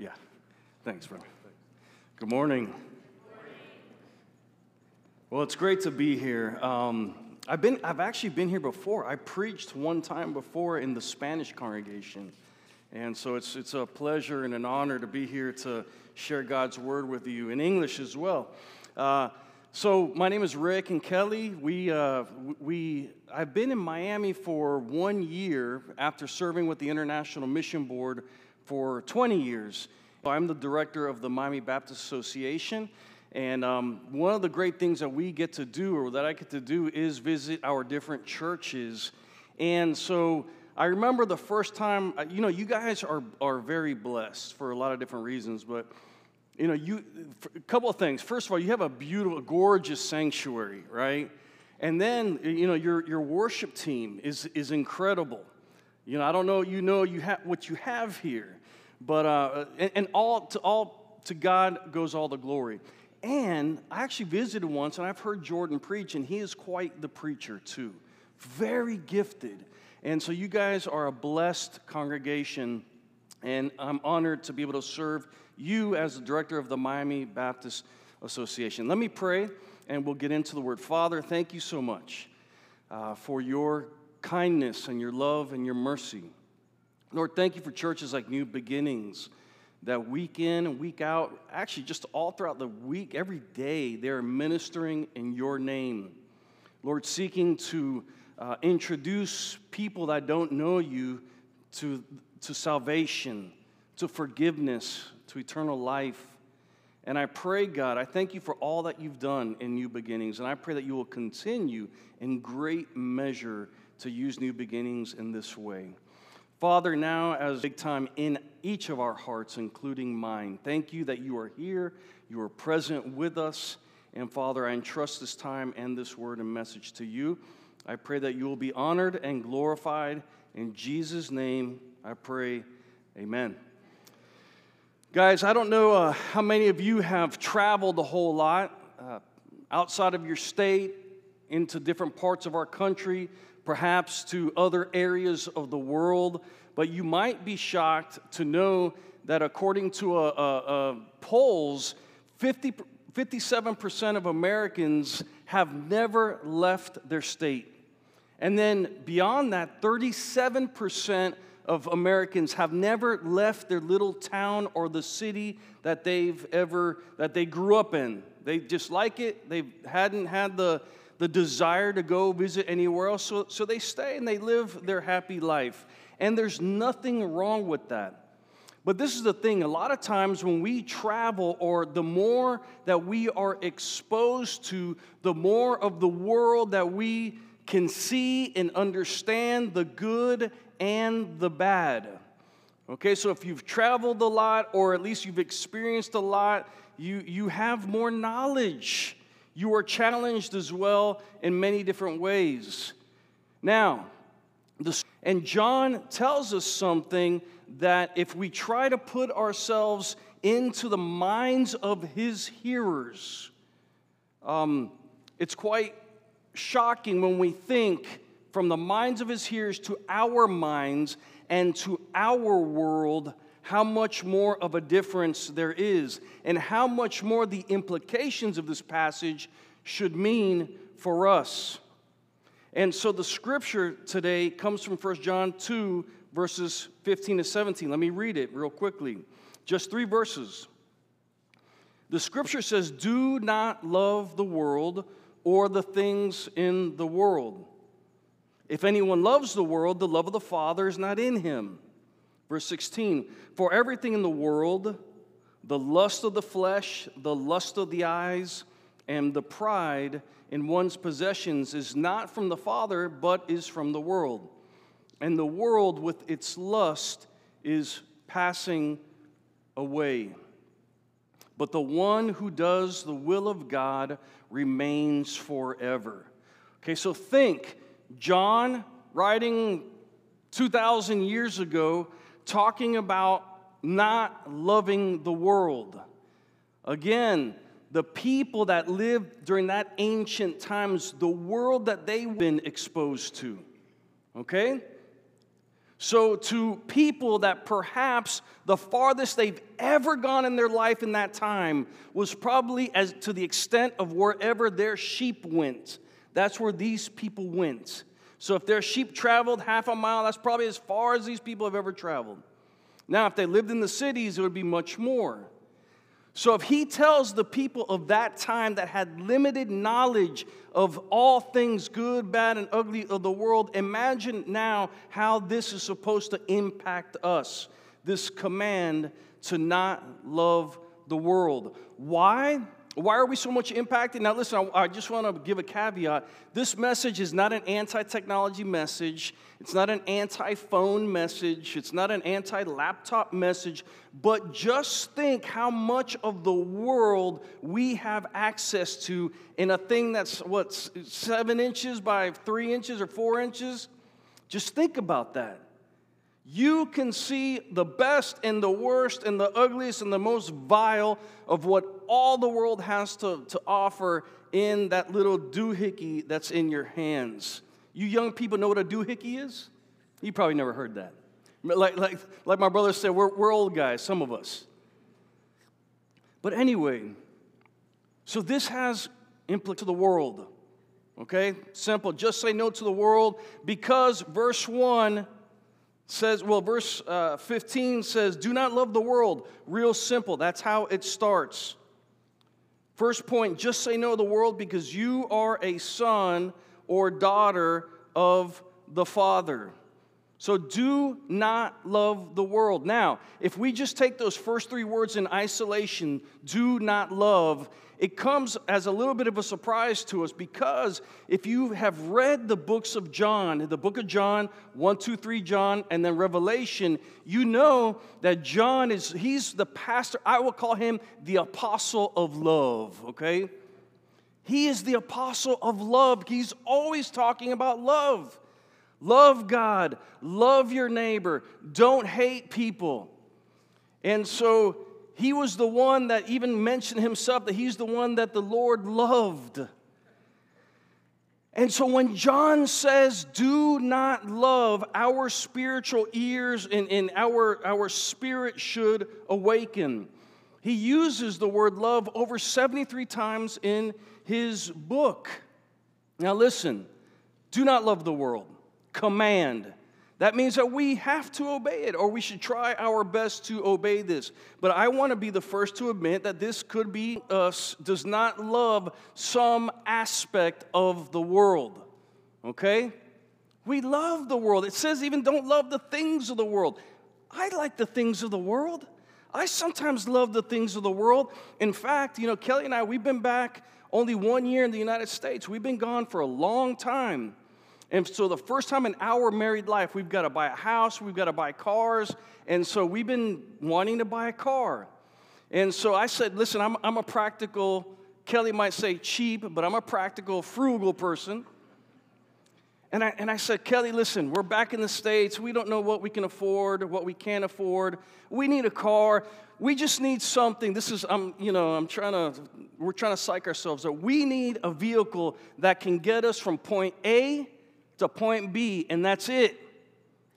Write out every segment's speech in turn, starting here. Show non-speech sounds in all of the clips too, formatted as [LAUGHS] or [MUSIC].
Yeah. Thanks, brother. Good morning. Well, it's great to be here. Um, I've, been, I've actually been here before. I preached one time before in the Spanish congregation. And so it's, it's a pleasure and an honor to be here to share God's word with you in English as well. Uh, so my name is Rick and Kelly. We, uh, we, I've been in Miami for one year after serving with the International Mission Board for 20 years. I'm the director of the Miami Baptist Association. And um, one of the great things that we get to do, or that I get to do, is visit our different churches. And so I remember the first time, uh, you know, you guys are, are very blessed for a lot of different reasons, but you know, you a couple of things. First of all, you have a beautiful, gorgeous sanctuary, right? And then, you know, your, your worship team is, is incredible. You know, I don't know, you know, you have what you have here, but uh, and, and all to all to God goes all the glory. And I actually visited once, and I've heard Jordan preach, and he is quite the preacher too, very gifted. And so you guys are a blessed congregation, and I'm honored to be able to serve you as the director of the Miami Baptist Association. Let me pray and we'll get into the word. Father, thank you so much uh, for your kindness and your love and your mercy. Lord, thank you for churches like New Beginnings that week in and week out, actually, just all throughout the week, every day, they're ministering in your name. Lord, seeking to uh, introduce people that don't know you to, to salvation, to forgiveness, to eternal life. And I pray, God, I thank you for all that you've done in New Beginnings, and I pray that you will continue in great measure to use New Beginnings in this way. Father, now as big time in each of our hearts, including mine, thank you that you are here, you are present with us. And Father, I entrust this time and this word and message to you. I pray that you will be honored and glorified. In Jesus' name, I pray, amen. Guys, I don't know uh, how many of you have traveled a whole lot uh, outside of your state into different parts of our country, perhaps to other areas of the world, but you might be shocked to know that according to a, a, a polls, 50, 57% of Americans have never left their state. And then beyond that, 37% of Americans have never left their little town or the city that they've ever that they grew up in. They just like it. They hadn't had the the desire to go visit anywhere else, so, so they stay and they live their happy life. And there's nothing wrong with that. But this is the thing a lot of times when we travel, or the more that we are exposed to, the more of the world that we can see and understand the good and the bad. Okay, so if you've traveled a lot, or at least you've experienced a lot, you, you have more knowledge. You are challenged as well in many different ways. Now, and John tells us something that if we try to put ourselves into the minds of his hearers, um, it's quite shocking when we think from the minds of his hearers to our minds and to our world how much more of a difference there is and how much more the implications of this passage should mean for us. And so the scripture today comes from 1 John 2, verses 15 to 17. Let me read it real quickly. Just three verses. The scripture says, Do not love the world or the things in the world. If anyone loves the world, the love of the Father is not in him. Verse 16 For everything in the world, the lust of the flesh, the lust of the eyes, and the pride in one's possessions is not from the Father, but is from the world. And the world with its lust is passing away. But the one who does the will of God remains forever. Okay, so think John writing 2,000 years ago, talking about not loving the world. Again, the people that lived during that ancient times, the world that they've been exposed to. Okay? So, to people that perhaps the farthest they've ever gone in their life in that time was probably as to the extent of wherever their sheep went. That's where these people went. So, if their sheep traveled half a mile, that's probably as far as these people have ever traveled. Now, if they lived in the cities, it would be much more. So, if he tells the people of that time that had limited knowledge of all things good, bad, and ugly of the world, imagine now how this is supposed to impact us this command to not love the world. Why? Why are we so much impacted? Now, listen, I, I just want to give a caveat. This message is not an anti technology message, it's not an anti phone message, it's not an anti laptop message, but just think how much of the world we have access to in a thing that's what, seven inches by three inches or four inches? Just think about that. You can see the best and the worst and the ugliest and the most vile of what all the world has to, to offer in that little doohickey that's in your hands. You young people know what a doohickey is? You probably never heard that. Like, like, like my brother said, we're, we're old guys, some of us. But anyway, so this has implications to the world. Okay? Simple. Just say no to the world because verse 1 says, well, verse uh, 15 says, Do not love the world. Real simple. That's how it starts. First point, just say no to the world because you are a son or daughter of the Father. So do not love the world. Now, if we just take those first three words in isolation, do not love, it comes as a little bit of a surprise to us because if you have read the books of John, the book of John, 1, 2, 3 John, and then Revelation, you know that John is, he's the pastor, I will call him the apostle of love, okay? He is the apostle of love. He's always talking about love. Love God, love your neighbor, don't hate people. And so he was the one that even mentioned himself that he's the one that the Lord loved. And so when John says, do not love, our spiritual ears and, and our, our spirit should awaken. He uses the word love over 73 times in his book. Now listen, do not love the world. Command. That means that we have to obey it, or we should try our best to obey this. But I want to be the first to admit that this could be us, does not love some aspect of the world. Okay? We love the world. It says even don't love the things of the world. I like the things of the world. I sometimes love the things of the world. In fact, you know, Kelly and I, we've been back only one year in the United States. We've been gone for a long time. And so, the first time in our married life, we've got to buy a house, we've got to buy cars. And so, we've been wanting to buy a car. And so, I said, Listen, I'm, I'm a practical, Kelly might say cheap, but I'm a practical, frugal person. And I, and I said, Kelly, listen, we're back in the States. We don't know what we can afford, what we can't afford. We need a car. We just need something. This is, I'm, you know, I'm trying to, we're trying to psych ourselves up. We need a vehicle that can get us from point A to point B, and that's it.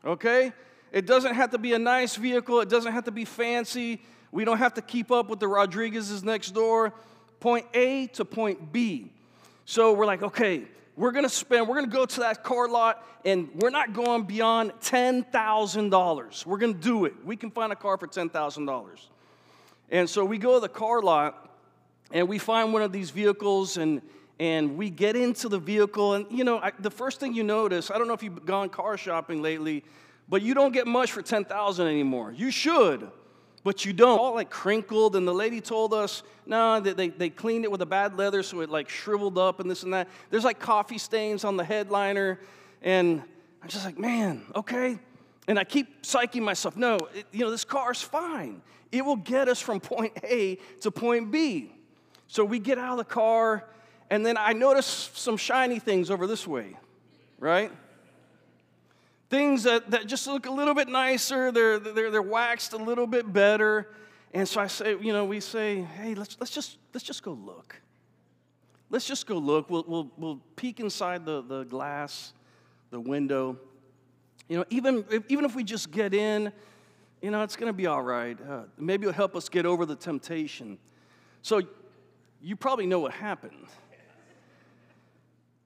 Okay? It doesn't have to be a nice vehicle, it doesn't have to be fancy. We don't have to keep up with the Rodriguez's next door. Point A to point B. So we're like, okay, we're gonna spend, we're gonna go to that car lot, and we're not going beyond $10,000. We're gonna do it. We can find a car for $10,000. And so we go to the car lot, and we find one of these vehicles, and and we get into the vehicle and you know I, the first thing you notice i don't know if you've gone car shopping lately but you don't get much for 10000 anymore. You should but you don't. All like crinkled and the lady told us no they, they, they cleaned it with a bad leather so it like shriveled up and this and that. There's like coffee stains on the headliner and i'm just like man okay. And i keep psyching myself no it, you know this car's fine. It will get us from point a to point b. So we get out of the car and then I notice some shiny things over this way, right? Things that, that just look a little bit nicer, they're, they're, they're waxed a little bit better. And so I say, you know, we say, hey, let's, let's, just, let's just go look. Let's just go look. We'll, we'll, we'll peek inside the, the glass, the window. You know, even if, even if we just get in, you know, it's going to be all right. Uh, maybe it'll help us get over the temptation. So you probably know what happened.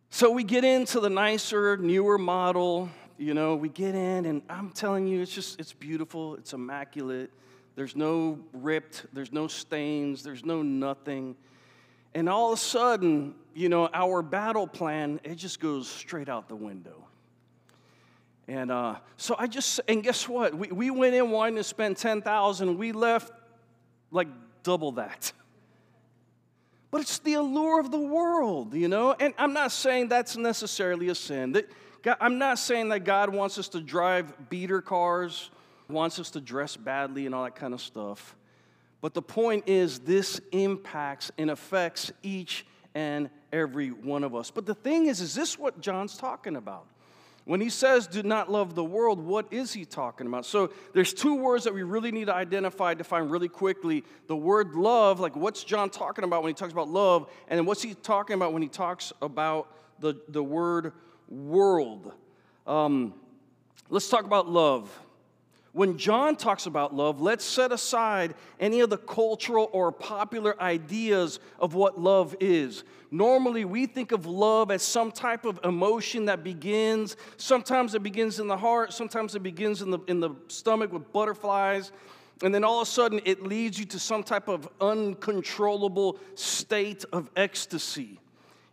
So we get into the nicer, newer model. You know, we get in, and I'm telling you, it's just, it's beautiful, it's immaculate. There's no ripped, there's no stains, there's no nothing. And all of a sudden, you know, our battle plan, it just goes straight out the window. And uh, so I just, and guess what? We, we went in wanting to spend 10000 we left like double that. [LAUGHS] But it's the allure of the world, you know? And I'm not saying that's necessarily a sin. That God, I'm not saying that God wants us to drive beater cars, wants us to dress badly and all that kind of stuff. But the point is, this impacts and affects each and every one of us. But the thing is, is this what John's talking about? When he says, do not love the world, what is he talking about? So there's two words that we really need to identify, define really quickly. The word love, like what's John talking about when he talks about love? And what's he talking about when he talks about the, the word world? Um, let's talk about love. When John talks about love, let's set aside any of the cultural or popular ideas of what love is. Normally, we think of love as some type of emotion that begins. Sometimes it begins in the heart, sometimes it begins in the, in the stomach with butterflies. And then all of a sudden, it leads you to some type of uncontrollable state of ecstasy.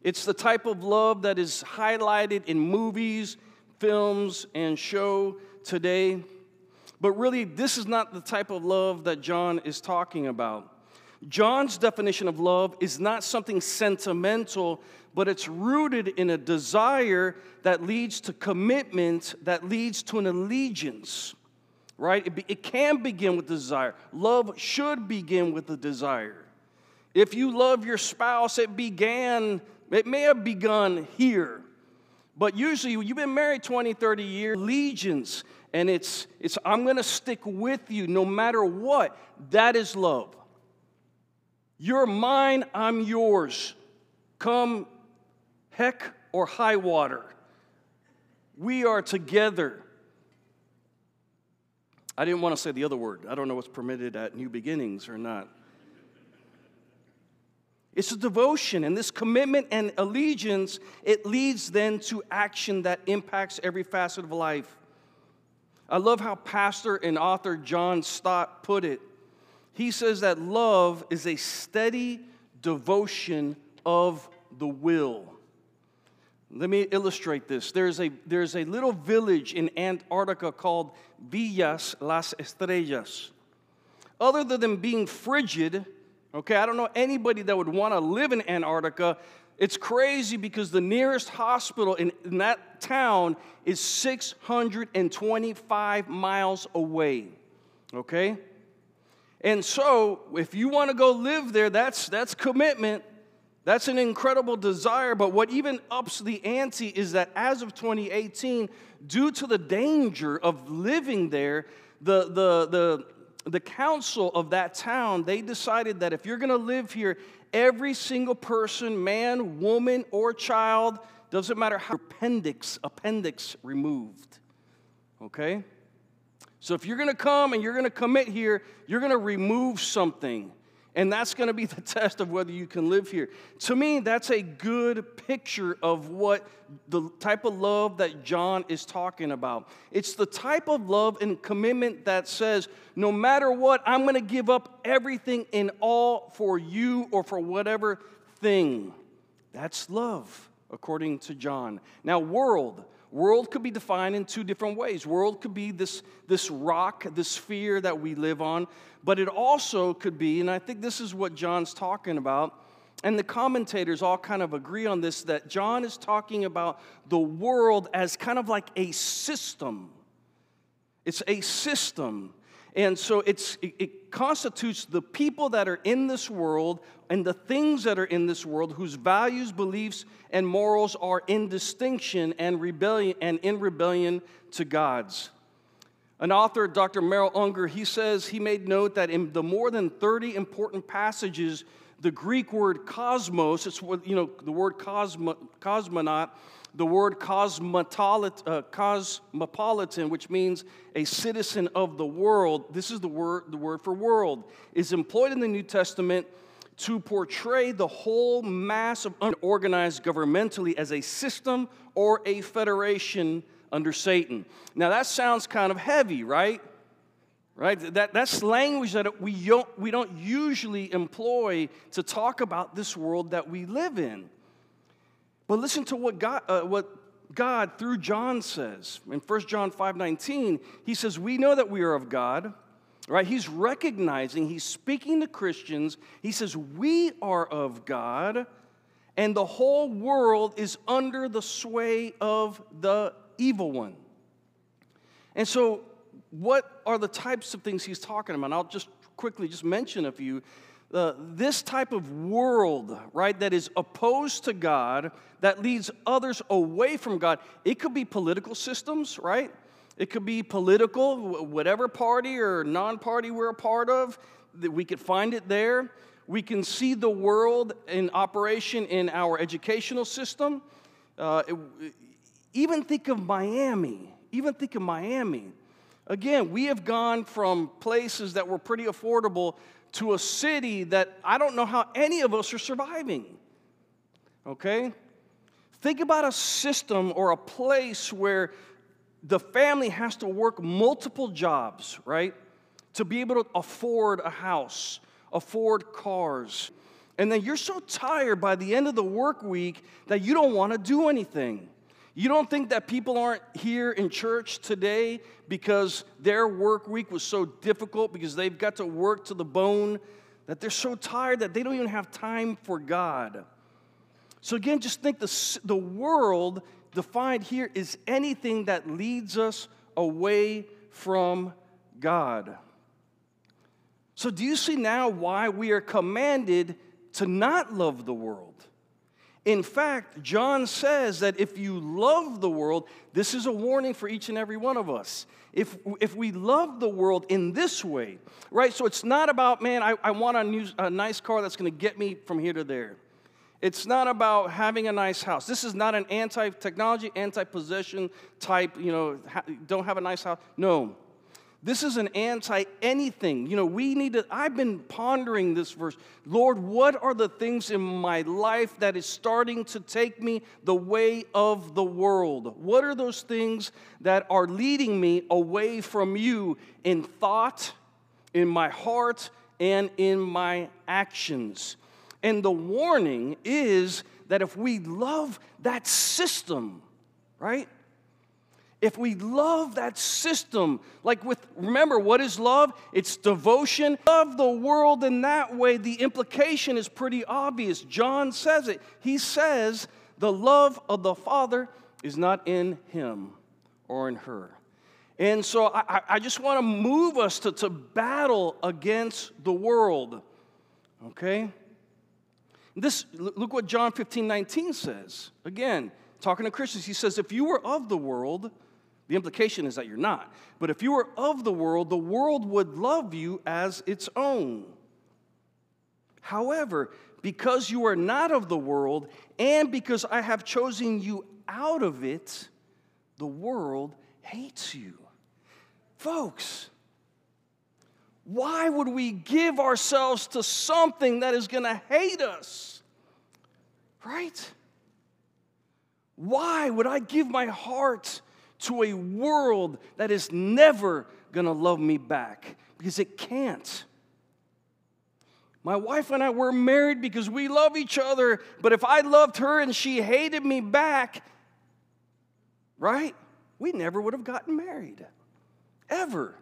It's the type of love that is highlighted in movies, films, and show today. But really, this is not the type of love that John is talking about. John's definition of love is not something sentimental, but it's rooted in a desire that leads to commitment, that leads to an allegiance, right? It, be, it can begin with desire. Love should begin with a desire. If you love your spouse, it began, it may have begun here. But usually, you've been married 20, 30 years, allegiance and it's, it's I'm going to stick with you no matter what. That is love. You're mine, I'm yours. Come heck or high water. We are together. I didn't want to say the other word. I don't know what's permitted at New Beginnings or not. It's a devotion, and this commitment and allegiance, it leads then to action that impacts every facet of life. I love how pastor and author John Stott put it. He says that love is a steady devotion of the will. Let me illustrate this. There's a, there's a little village in Antarctica called Villas Las Estrellas. Other than being frigid, okay, I don't know anybody that would want to live in Antarctica it's crazy because the nearest hospital in, in that town is 625 miles away. Okay? And so, if you want to go live there, that's, that's commitment. That's an incredible desire. But what even ups the ante is that as of 2018, due to the danger of living there, the, the, the, the council of that town, they decided that if you're going to live here, every single person, man, woman, or child, doesn't matter how appendix, appendix removed. Okay? So if you're gonna come and you're gonna commit here, you're gonna remove something. And that's going to be [LAUGHS] the test of whether you can live here. To me, that's a good picture of what the type of love that John is talking about. It's the type of love and commitment that says, no matter what, I'm going to give up everything in all for you or for whatever thing. That's love, according to John. Now, world. World could be defined in two different ways. World could be this, this rock, this sphere that we live on, but it also could be, and I think this is what John's talking about, and the commentators all kind of agree on this that John is talking about the world as kind of like a system. It's a system. And so it's, it, it, constitutes the people that are in this world and the things that are in this world whose values, beliefs, and morals are in distinction and rebellion and in rebellion to God's. An author, Dr. Merrill Unger, he says he made note that in the more than 30 important passages, the Greek word cosmos, it's you know, the word cosmo, cosmonaut, the word uh, cosmopolitan, which means a citizen of the world. This is the word, the word for world, is employed in the New Testament to portray the whole mass of unorganized governmentally as a system or a federation under Satan. Now that sounds kind of heavy, right? Right? That, that's language that we don't, we don't usually employ to talk about this world that we live in. But listen to what God, uh, what God through John says. In 1 John 5 19, he says, We know that we are of God right? He's recognizing, he's speaking to Christians. He says, We are of God, and the whole world is under the sway of the evil one. And so, what are the types of things he's talking about? I'll just quickly just mention a few. Uh, this type of world, right, that is opposed to God, that leads others away from God. It could be political systems, right? It could be political, whatever party or non party we're a part of, that we could find it there. We can see the world in operation in our educational system. Uh, even think of Miami. Even think of Miami. Again, we have gone from places that were pretty affordable to a city that I don't know how any of us are surviving. Okay? Think about a system or a place where the family has to work multiple jobs, right? To be able to afford a house, afford cars. And then you're so tired by the end of the work week that you don't want to do anything. You don't think that people aren't here in church today because their work week was so difficult because they've got to work to the bone that they're so tired that they don't even have time for God. So, again, just think the, the world defined here is anything that leads us away from God. So, do you see now why we are commanded to not love the world? In fact, John says that if you love the world, this is a warning for each and every one of us. If, if we love the world in this way, right? So it's not about, man, I, I want a, new, a nice car that's gonna get me from here to there. It's not about having a nice house. This is not an anti technology, anti possession type, you know, ha- don't have a nice house. No. This is an anti anything. You know, we need to, I've been pondering this verse. Lord, what are the things in my life that is starting to take me the way of the world? What are those things that are leading me away from you in thought, in my heart, and in my actions? And the warning is that if we love that system, right? If we love that system, like with, remember, what is love? It's devotion. Love the world in that way, the implication is pretty obvious. John says it. He says, the love of the Father is not in him or in her. And so I, I just want to move us to, to battle against the world, okay? This, look what John 15, 19 says. Again, talking to Christians, he says, If you were of the world, the implication is that you're not, but if you were of the world, the world would love you as its own. However, because you are not of the world, and because I have chosen you out of it, the world hates you. Folks, why would we give ourselves to something that is going to hate us? Right? Why would I give my heart to a world that is never going to love me back? Because it can't. My wife and I were married because we love each other, but if I loved her and she hated me back, right? We never would have gotten married. Ever.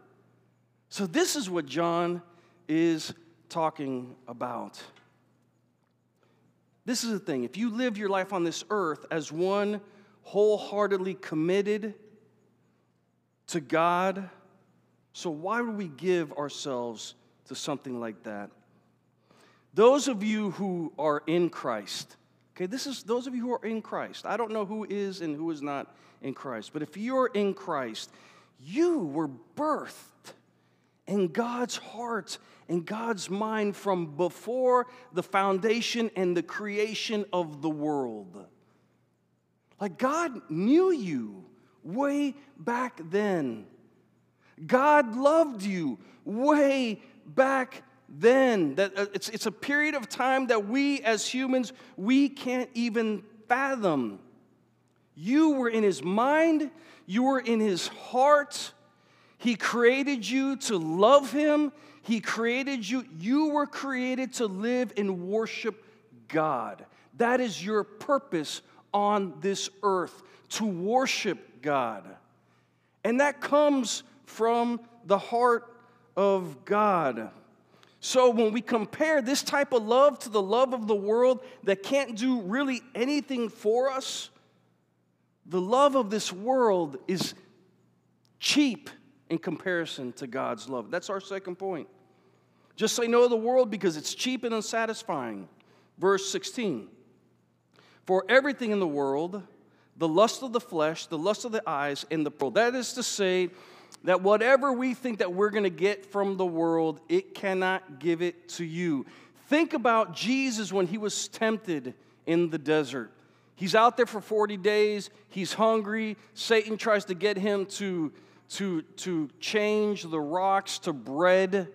So, this is what John is talking about. This is the thing if you live your life on this earth as one wholeheartedly committed to God, so why would we give ourselves to something like that? Those of you who are in Christ, okay, this is those of you who are in Christ. I don't know who is and who is not in Christ, but if you're in Christ, you were birthed in God's heart and God's mind from before the foundation and the creation of the world. Like God knew you way back then. God loved you way back then. That uh, it's, it's a period of time that we as humans, we can't even fathom. You were in his mind, you were in his heart. He created you to love him. He created you. You were created to live and worship God. That is your purpose on this earth, to worship God. And that comes from the heart of God. So when we compare this type of love to the love of the world that can't do really anything for us, the love of this world is cheap in comparison to God's love. That's our second point. Just say no to the world because it's cheap and unsatisfying. Verse 16 For everything in the world, the lust of the flesh, the lust of the eyes, and the world. That is to say, that whatever we think that we're going to get from the world, it cannot give it to you. Think about Jesus when he was tempted in the desert. He's out there for 40 days, he's hungry. Satan tries to get him to, to, to change the rocks to bread,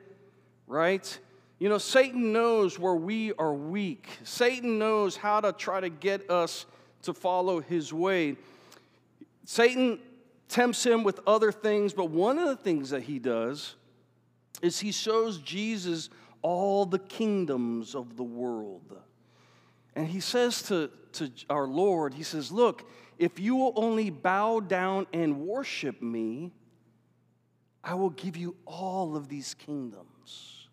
right? You know, Satan knows where we are weak. Satan knows how to try to get us to follow his way. Satan tempts him with other things, but one of the things that he does is he shows Jesus all the kingdoms of the world. And he says to, to our Lord, He says, Look, if you will only bow down and worship me, I will give you all of these kingdoms.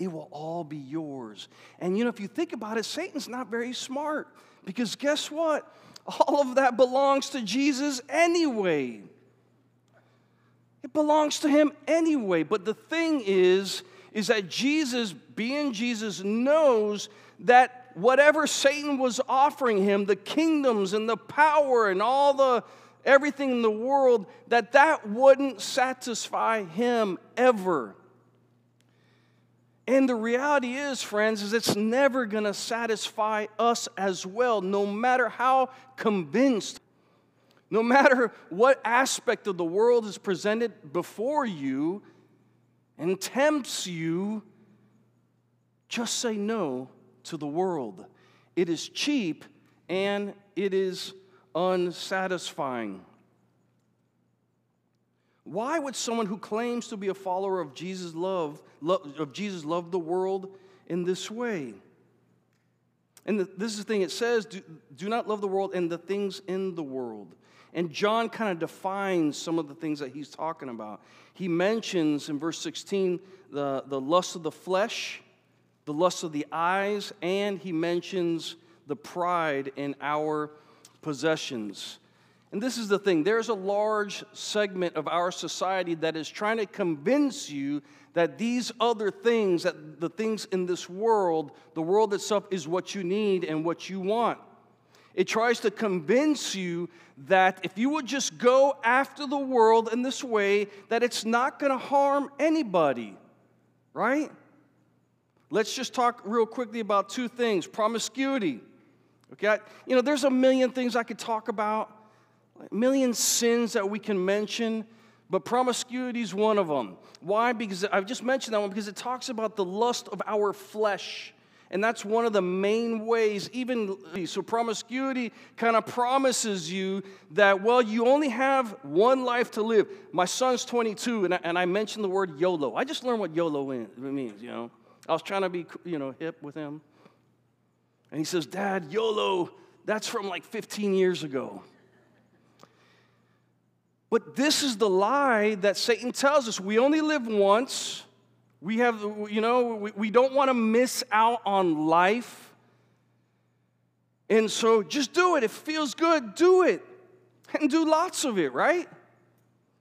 It will all be yours. And you know, if you think about it, Satan's not very smart because guess what? [LAUGHS] All of that belongs to Jesus anyway. It belongs to him anyway. But the thing is, is that Jesus, being Jesus, knows that whatever Satan was offering him, the kingdoms and the power and all the everything in the world, that that wouldn't satisfy him ever. And the reality is, friends, is it's never going to satisfy us as well, no matter how convinced, no matter what aspect of the world is presented before you and tempts you, just say no to the world. It is cheap and it is unsatisfying. Why would someone who claims to be a follower of Jesus love, love of Jesus love the world in this way? And the, this is the thing it says do, do not love the world and the things in the world. And John kind of defines some of the things that he's talking about. He mentions in verse 16 the, the lust of the flesh, the lust of the eyes, and he mentions the pride in our possessions. And this is the thing there's a large segment of our society that is trying to convince you that these other things, that the things in this world, the world itself, is what you need and what you want. It tries to convince you that if you would just go after the world in this way, that it's not going to harm anybody, right? Let's just talk real quickly about two things promiscuity. Okay, you know, there's a million things I could talk about, a million sins that we can mention, but promiscuity is one of them. Why? Because I've just mentioned that one because it talks about the lust of our flesh. And that's one of the main ways, even so, promiscuity kind of promises you that, well, you only have one life to live. My son's 22, and I, and I mentioned the word YOLO. I just learned what YOLO means, you know. I was trying to be, you know, hip with him. And he says, Dad, YOLO, that's from like 15 years ago. But this is the lie that Satan tells us. We only live once. We have, you know, we, we don't want to miss out on life. And so just do it. It feels good, do it. And do lots of it, right?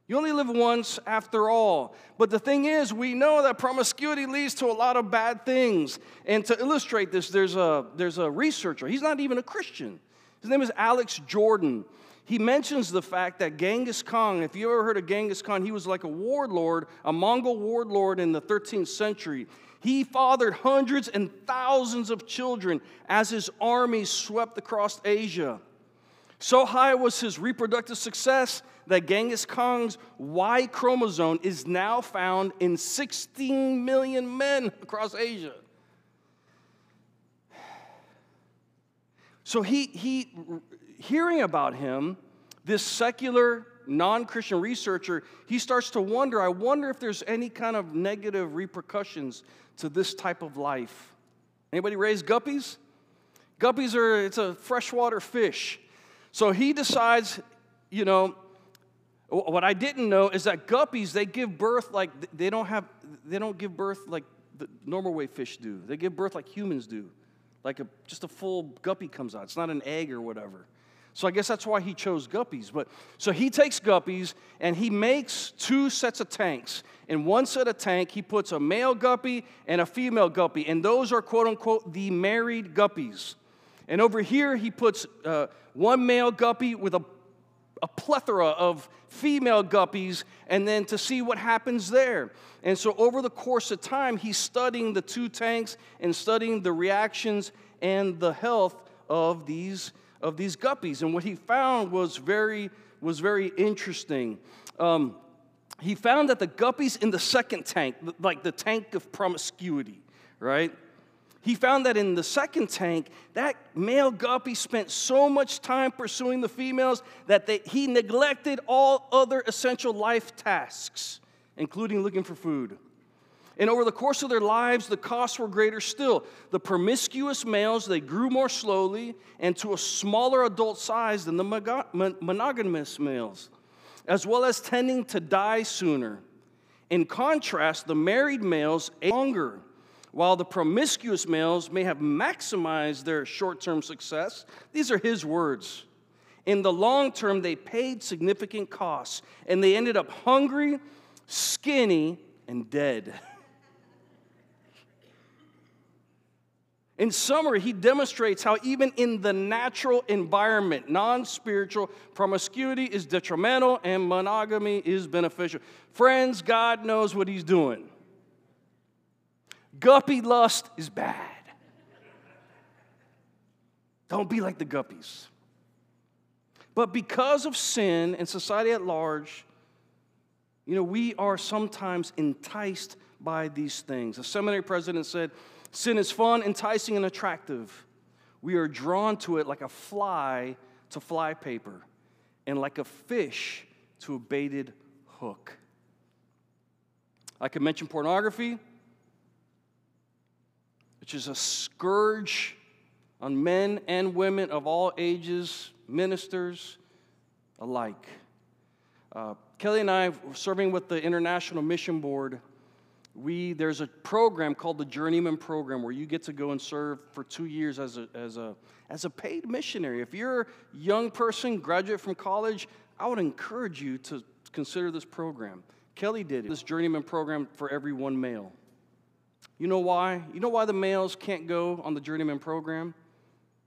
You only live once after all. But the thing is, we know that promiscuity leads to a lot of bad things. And to illustrate this, there's a, there's a researcher. He's not even a Christian. His name is Alex Jordan. He mentions the fact that Genghis Khan, if you ever heard of Genghis Khan, he was like a warlord, a Mongol warlord in the 13th century. He fathered hundreds and thousands of children as his army swept across Asia. So high was his reproductive success that Genghis Khan's Y chromosome is now found in 16 million men across Asia. So he, he hearing about him, this secular non-Christian researcher, he starts to wonder, I wonder if there's any kind of negative repercussions to this type of life. Anybody raise guppies? Guppies are it's a freshwater fish. So he decides, you know, what I didn't know is that guppies they give birth like they don't have they don't give birth like the normal way fish do. They give birth like humans do. Like a, just a full guppy comes out. It's not an egg or whatever. So I guess that's why he chose guppies. But so he takes guppies and he makes two sets of tanks. In one set of tank, he puts a male guppy and a female guppy, and those are quote unquote the married guppies. And over here, he puts uh, one male guppy with a, a plethora of female guppies, and then to see what happens there. And so, over the course of time, he's studying the two tanks and studying the reactions and the health of these, of these guppies. And what he found was very, was very interesting. Um, he found that the guppies in the second tank, like the tank of promiscuity, right? he found that in the second tank, that male guppy spent so much time pursuing the females that they, he neglected all other essential life tasks, including looking for food. And over the course of their lives, the costs were greater still. The promiscuous males, they grew more slowly and to a smaller adult size than the monogamous males, as well as tending to die sooner. In contrast, the married males ate longer while the promiscuous males may have maximized their short term success, these are his words. In the long term, they paid significant costs and they ended up hungry, skinny, and dead. [LAUGHS] In summary, he demonstrates how, even in the natural environment, non spiritual promiscuity is detrimental and monogamy is beneficial. Friends, God knows what he's doing. Guppy lust is bad. Don't be like the guppies. But because of sin and society at large, you know, we are sometimes enticed by these things. A seminary president said, Sin is fun, enticing, and attractive. We are drawn to it like a fly to flypaper and like a fish to a baited hook. I could mention pornography, which is a scourge on men and women of all ages, ministers alike. Uh, Kelly and I, were serving with the International Mission Board, we, there's a program called the Journeyman Program where you get to go and serve for two years as a, as a, as a paid missionary. If you're a young person, graduate from college, I would encourage you to consider this program. Kelly did it, this Journeyman Program for every one male. You know why? You know why the males can't go on the journeyman program?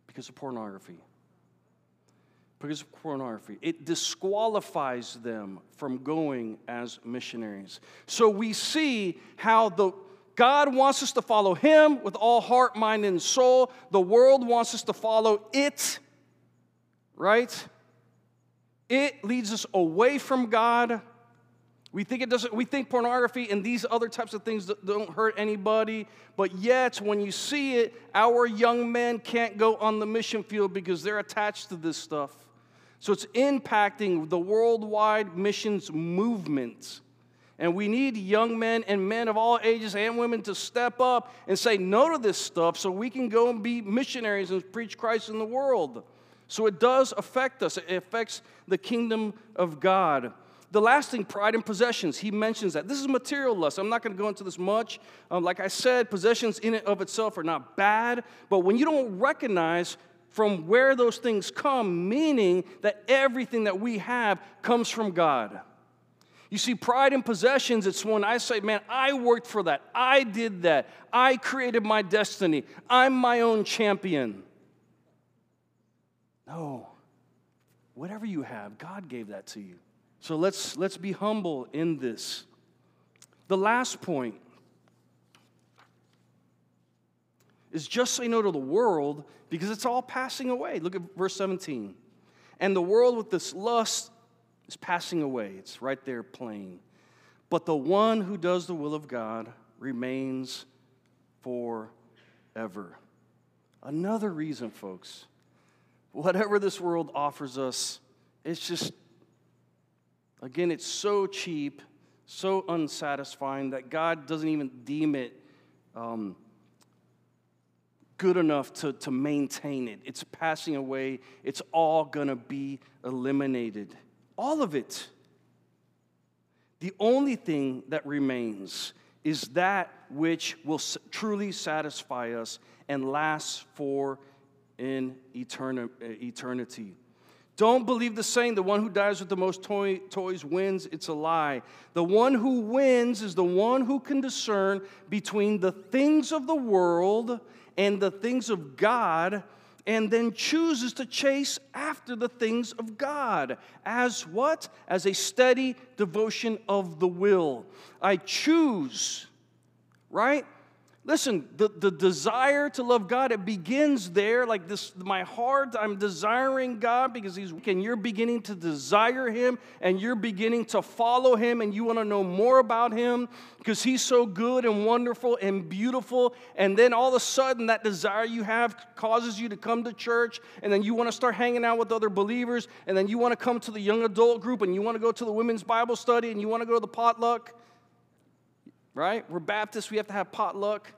Because of pornography. Because of pornography. It disqualifies them from going as missionaries. So we see how the God wants us to follow Him with all heart, mind, and soul. The world wants us to follow it, right? It leads us away from God we think it doesn't, we think pornography and these other types of things don't hurt anybody, but yet when you see it, our young men can't go on the mission field because they're attached to this stuff. So it's impacting the worldwide missions movement. And we need young men and men of all ages and women to step up and say no to this stuff so we can go and be missionaries and preach Christ in the world. So it does affect us, it affects the kingdom of God. The last thing, pride in possessions. He mentions that. This is material lust. I'm not going to go into this much. Um, like I said, possessions in and of itself are not bad, but when you don't recognize from where those things come, meaning that everything that we have comes from God. You see, pride in possessions, it's when I say, man, I worked for that. I did that. I created my destiny. I'm my own champion. No. Whatever you have, God gave that to you. So let's, let's be humble in this. The last point is just say no to the world because it's all passing away. Look at verse 17. And the world with this lust is passing away. It's right there plain. But the one who does the will of God remains forever. Another reason, folks, whatever this world offers us, it's just, again, it's so cheap, so unsatisfying that God doesn't even deem it um, good enough to, to maintain it. It's passing away, it's all gonna be eliminated. All of it. The only thing that remains is that which will truly satisfy us and last for in uh, eternity. Don't believe the saying, the one who dies with the most toy, toys wins. It's a lie. The one who wins is the one who can discern between the things of the world and the things of God and then chooses to chase after the things of God. As what? As a steady devotion of the will. I choose, right? Listen, the, the desire to love God, it begins there, like this, my heart, I'm desiring God because He's, and you're beginning to desire Him and you're beginning to follow Him and you want to know more about Him because He's so good and wonderful and beautiful. And then all of a sudden, that desire you have causes you to come to church and then you want to start hanging out with other believers and then you want to come to the young adult group and you want to go to the women's Bible study and you want to go to the potluck right? We're Baptists, we have to have potluck.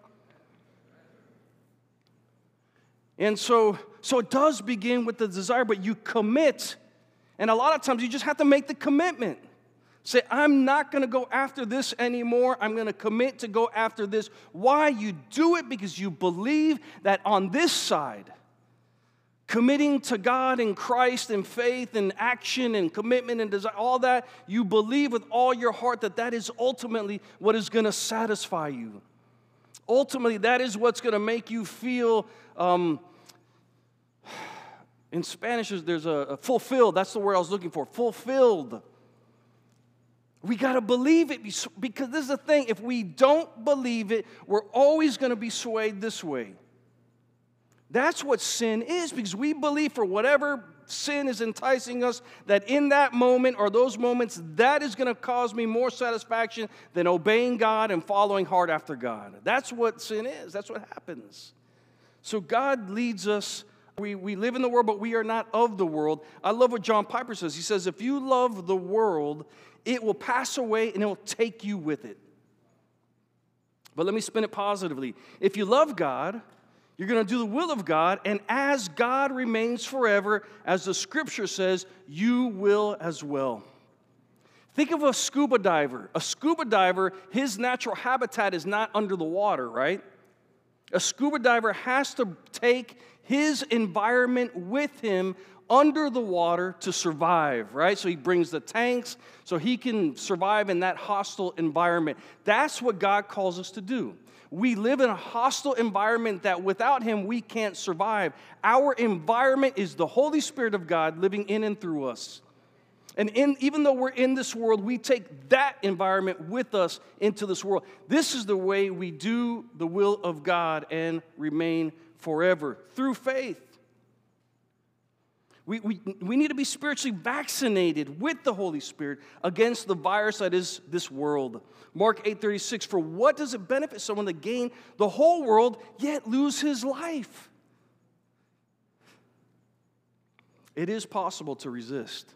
And so, so it does begin with the desire, but you commit. And a lot of times you just have to make the commitment. Say, I'm not gonna go after this anymore. I'm gonna commit to go after this. Why? You do it because you believe that on this side, committing to God and Christ and faith and action and commitment and desire, all that, you believe with all your heart that that is ultimately what is going to satisfy you. Ultimately, that is what's going to make you feel. Um, in Spanish, there's a, a fulfilled. That's the word I was looking for. Fulfilled. We got to believe it because this is the thing. If we don't believe it, we're always going to be swayed this way. That's what sin is because we believe for whatever sin is enticing us that in that moment or those moments, that is going to cause me more satisfaction than obeying God and following hard after God. That's what sin is, that's what happens. So God leads us. We, we live in the world, but we are not of the world. I love what John Piper says. He says, If you love the world, it will pass away and it will take you with it. But let me spin it positively. If you love God, you're going to do the will of God, and as God remains forever, as the scripture says, you will as well. Think of a scuba diver. A scuba diver, his natural habitat is not under the water, right? A scuba diver has to take his environment with him under the water to survive, right? So he brings the tanks so he can survive in that hostile environment. That's what God calls us to do. We live in a hostile environment that without Him we can't survive. Our environment is the Holy Spirit of God living in and through us. And in, even though we're in this world, we take that environment with us into this world. This is the way we do the will of God and remain forever through faith. We, we, we need to be spiritually vaccinated with the Holy Spirit against the virus that is this world. Mark 8:36, for what does it benefit someone to gain the whole world yet lose his life? It is possible to resist.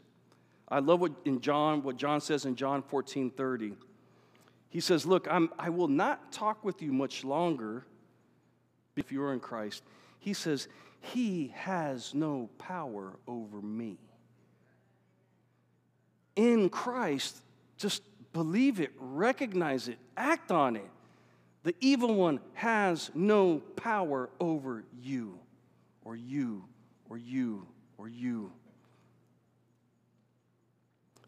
I love what in John, what John says in John 14, 30. He says, Look, I'm, I will not talk with you much longer if you are in Christ. He says, He has no power over me. In Christ, just believe it, recognize it, act on it. The evil one has no power over you, or you, or you, or you.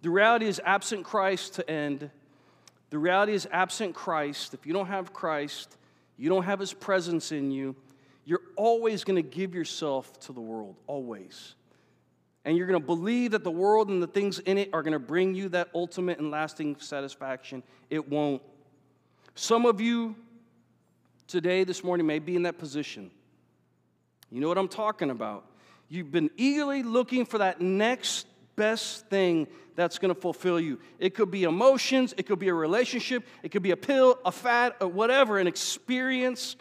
The reality is, absent Christ to end, the reality is, absent Christ, if you don't have Christ, you don't have his presence in you, you're always going to give yourself to the world, always and you're going to believe that the world and the things in it are going to bring you that ultimate and lasting satisfaction, it won't. Some of you today, this morning, may be in that position. You know what I'm talking about. You've been eagerly looking for that next best thing that's going to fulfill you. It could be emotions, it could be a relationship, it could be a pill, a fat, or whatever, an experience.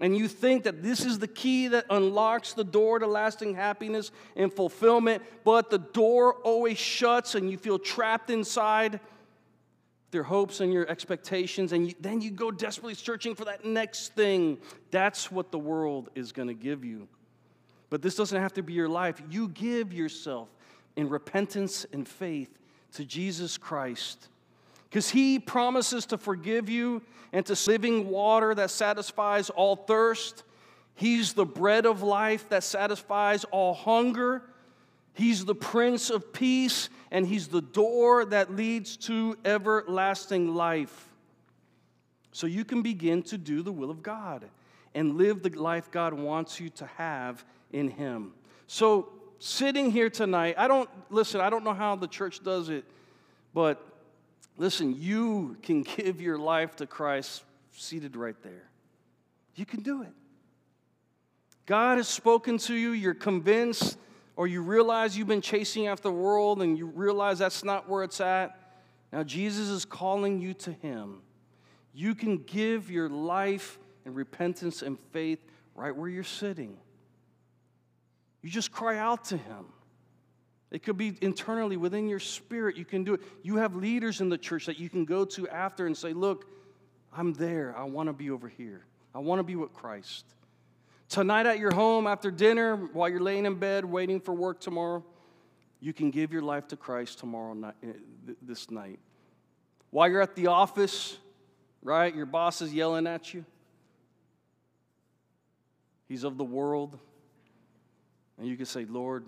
And you think that this is the key that unlocks the door to lasting happiness and fulfillment, but the door always shuts and you feel trapped inside your hopes and your expectations, and you, then you go desperately searching for that next thing. That's what the world is going to give you. But this doesn't have to be your life. You give yourself in repentance and faith to Jesus Christ. Because he promises to forgive you and to living water that satisfies all thirst. He's the bread of life that satisfies all hunger. He's the Prince of Peace, and He's the door that leads to everlasting life. So you can begin to do the will of God and live the life God wants you to have in Him. So sitting here tonight, I don't, listen, I don't know how the church does it, but listen, you can give your life to Christ seated right there. You can do it. God has spoken to you, you're convinced, or you realize you've been chasing after the world and you realize that's not where it's at. Now, Jesus is calling you to Him. You can give your life and repentance and faith right where you're sitting. You just cry out to Him. It could be internally within your spirit. You can do it. You have leaders in the church that you can go to after and say, Look, I'm there. I want to be over here. I want to be with Christ. Tonight at your home after dinner, while you're laying in bed waiting for work tomorrow, you can give your life to Christ tomorrow night, eh, this night. While you're at the office, right, your boss is yelling at you. He's of the world. And you can say, Lord,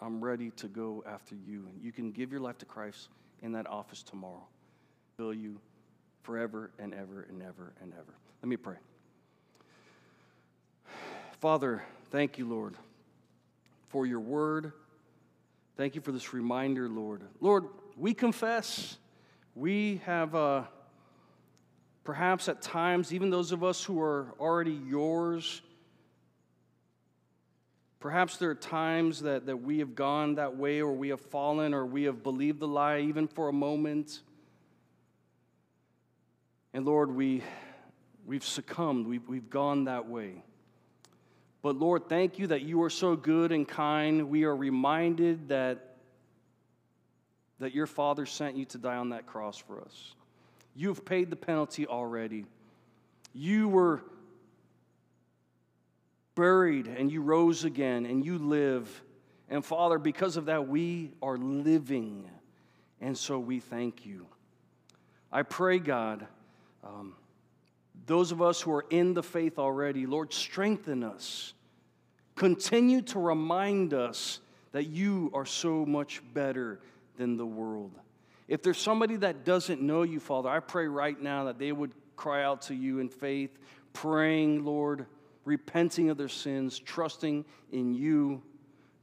I'm ready to go after you. And you can give your life to Christ in that office tomorrow. Fill you forever and ever and ever and ever. Let me pray. Father, thank you, Lord, for your word. Thank you for this reminder, Lord. Lord, we confess we have uh, perhaps at times, even those of us who are already yours, Perhaps there are times that, that we have gone that way, or we have fallen, or we have believed the lie even for a moment. And Lord, we, we've succumbed, we've, we've gone that way. But Lord, thank you that you are so good and kind. We are reminded that, that your Father sent you to die on that cross for us. You've paid the penalty already. You were buried and you rose again and you live. And Father, because of that, we are living. And so we thank you. I pray, God, um, those of us who are in the faith already, Lord, strengthen us. Continue to remind us that you are so much better than the world. If there's somebody that doesn't know you, Father, I pray right now that they would cry out to you in faith, praying, Lord repenting of their sins, trusting in you,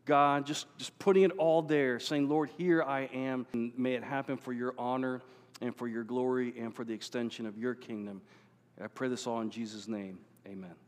God, just, just putting it all there, saying, Lord, here I am. And may it happen for your honor and for your glory and for the extension of your kingdom. I pray this all in Jesus' name. Amen.